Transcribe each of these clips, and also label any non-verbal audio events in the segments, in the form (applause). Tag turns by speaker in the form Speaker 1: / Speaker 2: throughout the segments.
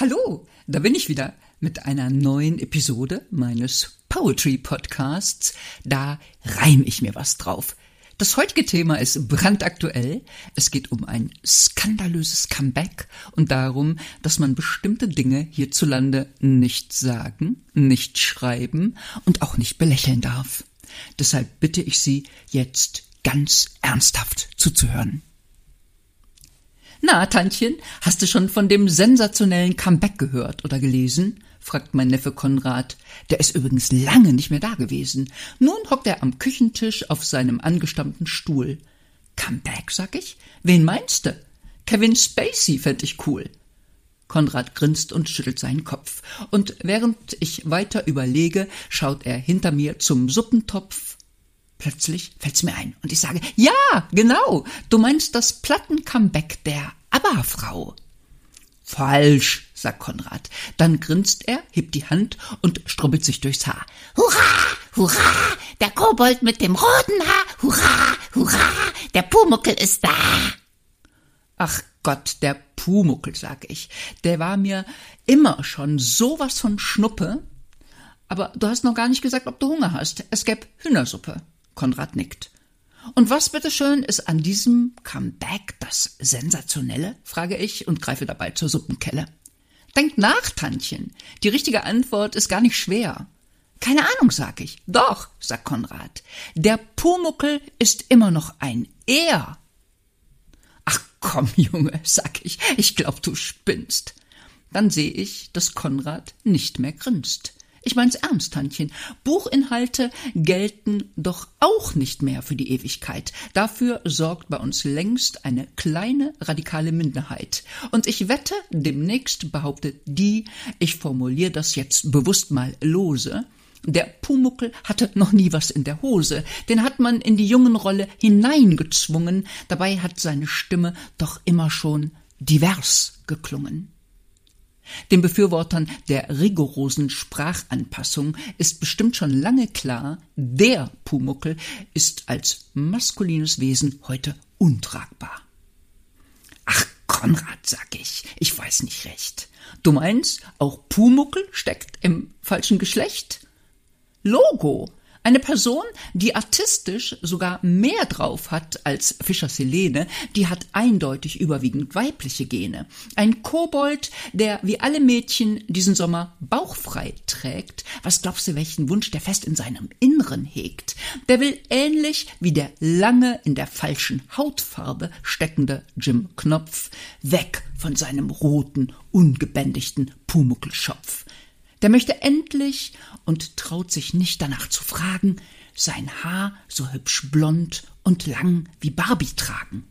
Speaker 1: Hallo, da bin ich wieder mit einer neuen Episode meines Poetry Podcasts. Da reim ich mir was drauf. Das heutige Thema ist brandaktuell. Es geht um ein skandalöses Comeback und darum, dass man bestimmte Dinge hierzulande nicht sagen, nicht schreiben und auch nicht belächeln darf. Deshalb bitte ich Sie jetzt ganz ernsthaft zuzuhören. Na, Tantchen, hast du schon von dem sensationellen Comeback gehört oder gelesen? fragt mein Neffe Konrad. Der ist übrigens lange nicht mehr da gewesen. Nun hockt er am Küchentisch auf seinem angestammten Stuhl. Comeback, sag ich? Wen meinst du? Kevin Spacey fänd ich cool. Konrad grinst und schüttelt seinen Kopf. Und während ich weiter überlege, schaut er hinter mir zum Suppentopf. Plötzlich fällt's mir ein und ich sage, ja, genau, du meinst das Platten-Comeback der ABBA-Frau. Falsch, sagt Konrad. Dann grinst er, hebt die Hand und strubbelt sich durchs Haar.
Speaker 2: Hurra, hurra, der Kobold mit dem roten Haar, hurra, hurra, der Pumuckel ist da.
Speaker 1: Ach Gott, der Pumuckel, sag ich. Der war mir immer schon sowas von Schnuppe. Aber du hast noch gar nicht gesagt, ob du Hunger hast. Es gäb Hühnersuppe. Konrad nickt. Und was bitteschön ist an diesem Comeback das Sensationelle? frage ich und greife dabei zur Suppenkelle. Denk nach, Tantchen. Die richtige Antwort ist gar nicht schwer. Keine Ahnung, sag ich. Doch, sagt Konrad. Der Pumuckel ist immer noch ein Er. Ach komm, Junge, sag ich. Ich glaub, du spinnst. Dann sehe ich, dass Konrad nicht mehr grinst. Ich mein's ernst, Tantchen. Buchinhalte gelten doch auch nicht mehr für die Ewigkeit. Dafür sorgt bei uns längst eine kleine radikale Minderheit. Und ich wette, demnächst behauptet die, ich formuliere das jetzt bewusst mal lose, der Pumuckel hatte noch nie was in der Hose, den hat man in die Jungenrolle hineingezwungen, dabei hat seine Stimme doch immer schon divers geklungen. Den Befürwortern der rigorosen Sprachanpassung ist bestimmt schon lange klar, der Pumuckel ist als maskulines Wesen heute untragbar. Ach, Konrad, sag ich, ich weiß nicht recht. Du meinst, auch Pumuckel steckt im falschen Geschlecht? Logo, eine Person, die artistisch sogar mehr drauf hat als Fischer Selene, die hat eindeutig überwiegend weibliche Gene. Ein Kobold, der wie alle Mädchen diesen Sommer bauchfrei trägt. Was glaubst du, welchen Wunsch der fest in seinem Inneren hegt? Der will ähnlich wie der lange in der falschen Hautfarbe steckende Jim Knopf weg von seinem roten, ungebändigten Pumuckelschopf. Der möchte endlich und traut sich nicht danach zu fragen, sein Haar so hübsch blond und lang wie Barbie tragen.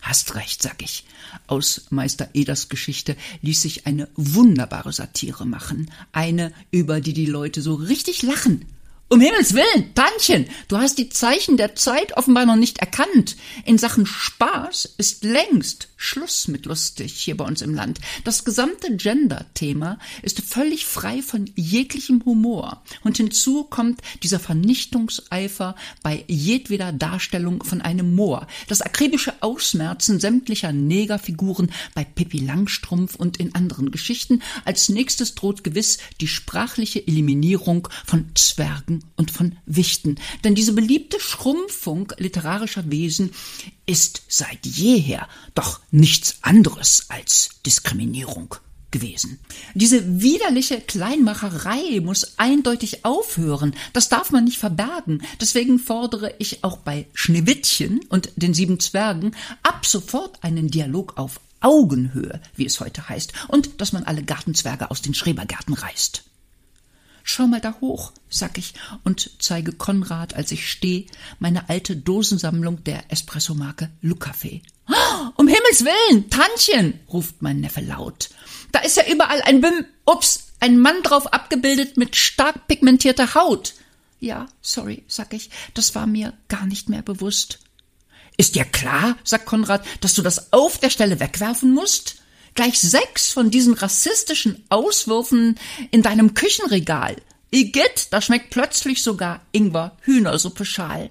Speaker 1: Hast recht, sag ich. Aus Meister Eders Geschichte ließ sich eine wunderbare Satire machen, eine, über die die Leute so richtig lachen, um Himmels Willen, Tantchen, du hast die Zeichen der Zeit offenbar noch nicht erkannt. In Sachen Spaß ist längst Schluss mit lustig hier bei uns im Land. Das gesamte Gender-Thema ist völlig frei von jeglichem Humor. Und hinzu kommt dieser Vernichtungseifer bei jedweder Darstellung von einem Moor, das akribische Ausmerzen sämtlicher Negerfiguren bei Pippi Langstrumpf und in anderen Geschichten. Als nächstes droht gewiss die sprachliche Eliminierung von Zwergen und von Wichten. Denn diese beliebte Schrumpfung literarischer Wesen ist seit jeher doch nichts anderes als Diskriminierung gewesen. Diese widerliche Kleinmacherei muss eindeutig aufhören. Das darf man nicht verbergen. Deswegen fordere ich auch bei Schneewittchen und den sieben Zwergen ab sofort einen Dialog auf Augenhöhe, wie es heute heißt, und dass man alle Gartenzwerge aus den Schrebergärten reißt. Schau mal da hoch, sag ich und zeige Konrad, als ich steh, meine alte Dosensammlung der Espressomarke Lucafé. Oh, (gasps) um Himmels Willen, Tantchen, ruft mein Neffe laut. Da ist ja überall ein Bim, ups, ein Mann drauf abgebildet mit stark pigmentierter Haut. Ja, sorry, sag ich, das war mir gar nicht mehr bewusst. Ist dir klar, sagt Konrad, dass du das auf der Stelle wegwerfen musst? Gleich sechs von diesen rassistischen Auswürfen in deinem Küchenregal. Igitt, da schmeckt plötzlich sogar Ingwer Hühnersuppe Schal.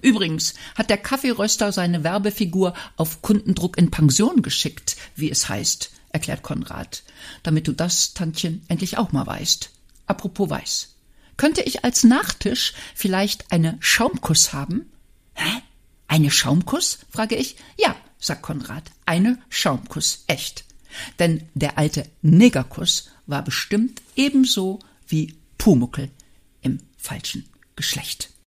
Speaker 1: Übrigens hat der Kaffeeröster seine Werbefigur auf Kundendruck in Pension geschickt, wie es heißt, erklärt Konrad, damit du das, Tantchen, endlich auch mal weißt. Apropos weiß. Könnte ich als Nachtisch vielleicht eine Schaumkuss haben? Hä? Eine Schaumkuss? frage ich. Ja, sagt Konrad, eine Schaumkuss, echt. Denn der alte Negerkuss war bestimmt ebenso wie Pumuckel im falschen Geschlecht.